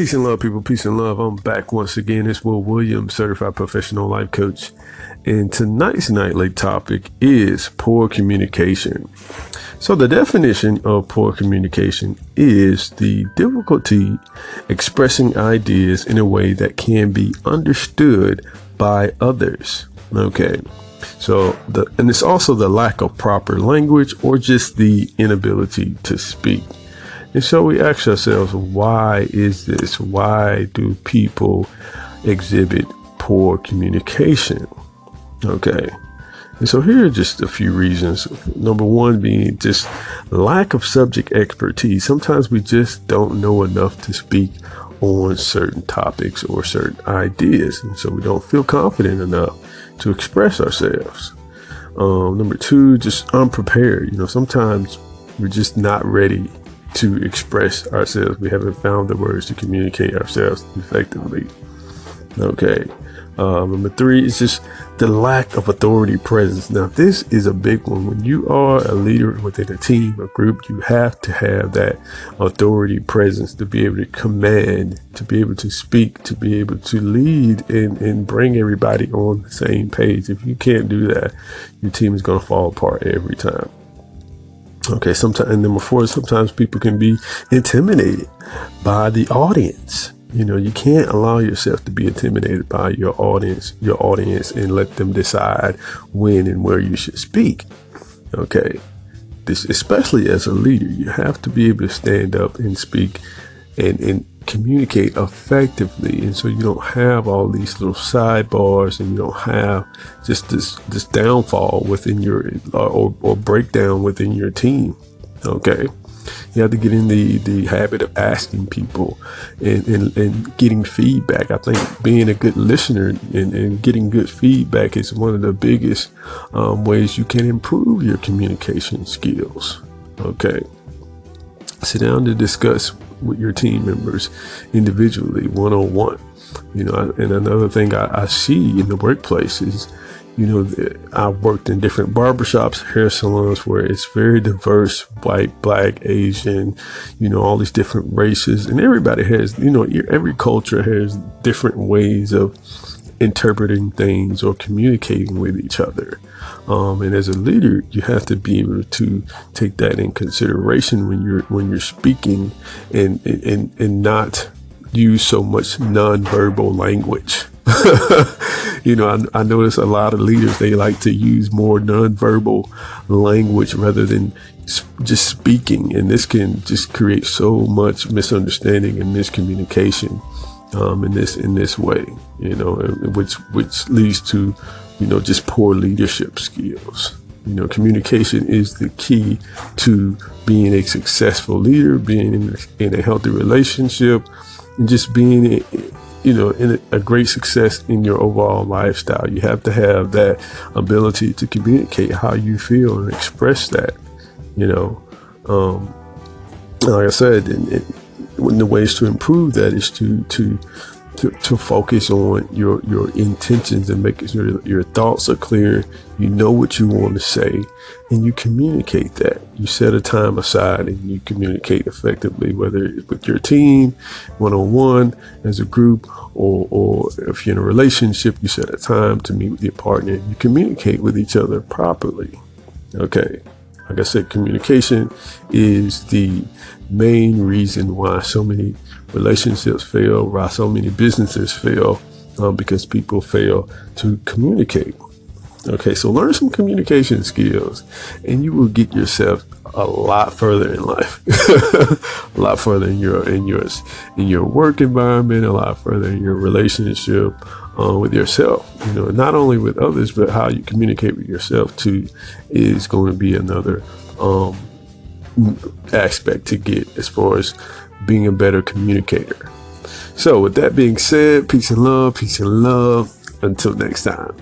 Peace and love, people. Peace and love. I'm back once again. It's Will Williams, certified professional life coach. And tonight's nightly topic is poor communication. So, the definition of poor communication is the difficulty expressing ideas in a way that can be understood by others. Okay. So, the, and it's also the lack of proper language or just the inability to speak. And so we ask ourselves, why is this? Why do people exhibit poor communication? Okay. And so here are just a few reasons. Number one being just lack of subject expertise. Sometimes we just don't know enough to speak on certain topics or certain ideas. And so we don't feel confident enough to express ourselves. Um, number two, just unprepared. You know, sometimes we're just not ready to express ourselves. We haven't found the words to communicate ourselves effectively. Okay. Um, number three is just the lack of authority presence. Now, this is a big one. When you are a leader within a team, a group, you have to have that authority presence to be able to command, to be able to speak, to be able to lead and, and bring everybody on the same page. If you can't do that, your team is going to fall apart every time. Okay, sometimes, and number four, sometimes people can be intimidated by the audience. You know, you can't allow yourself to be intimidated by your audience, your audience, and let them decide when and where you should speak. Okay, this, especially as a leader, you have to be able to stand up and speak and, and communicate effectively. And so you don't have all these little sidebars and you don't have just this this downfall within your or, or breakdown within your team okay? You have to get in the the habit of asking people and, and, and getting feedback. I think being a good listener and, and getting good feedback is one of the biggest um, ways you can improve your communication skills okay? Sit down to discuss with your team members individually, one on one. You know, and another thing I, I see in the workplace is, you know, I've worked in different barbershops, hair salons where it's very diverse white, black, Asian, you know, all these different races. And everybody has, you know, every culture has different ways of interpreting things or communicating with each other. Um, and as a leader, you have to be able to take that in consideration when you're when you're speaking, and and and not use so much nonverbal language. you know, I, I, notice a lot of leaders they like to use more nonverbal language rather than just speaking, and this can just create so much misunderstanding and miscommunication um, in this in this way, you know, which which leads to, you know, just poor leadership skills. You know, communication is the key to being a successful leader, being in a, in a healthy relationship, and just being, you know, in a, a great success in your overall lifestyle. You have to have that ability to communicate how you feel and express that. You know, um, like I said, one of the ways to improve that is to to to, to focus on your your intentions and making sure your thoughts are clear. You know what you want to say, and you communicate that. You set a time aside and you communicate effectively, whether it's with your team, one on one, as a group, or or if you're in a relationship, you set a time to meet with your partner. You communicate with each other properly. Okay. Like I said, communication is the main reason why so many relationships fail, why so many businesses fail, um, because people fail to communicate. Okay, so learn some communication skills and you will get yourself a lot further in life. a lot further in your in yours in your work environment, a lot further in your relationship uh, with yourself. You know, not only with others, but how you communicate with yourself too is going to be another um, aspect to get as far as being a better communicator. So, with that being said, peace and love, peace and love. Until next time.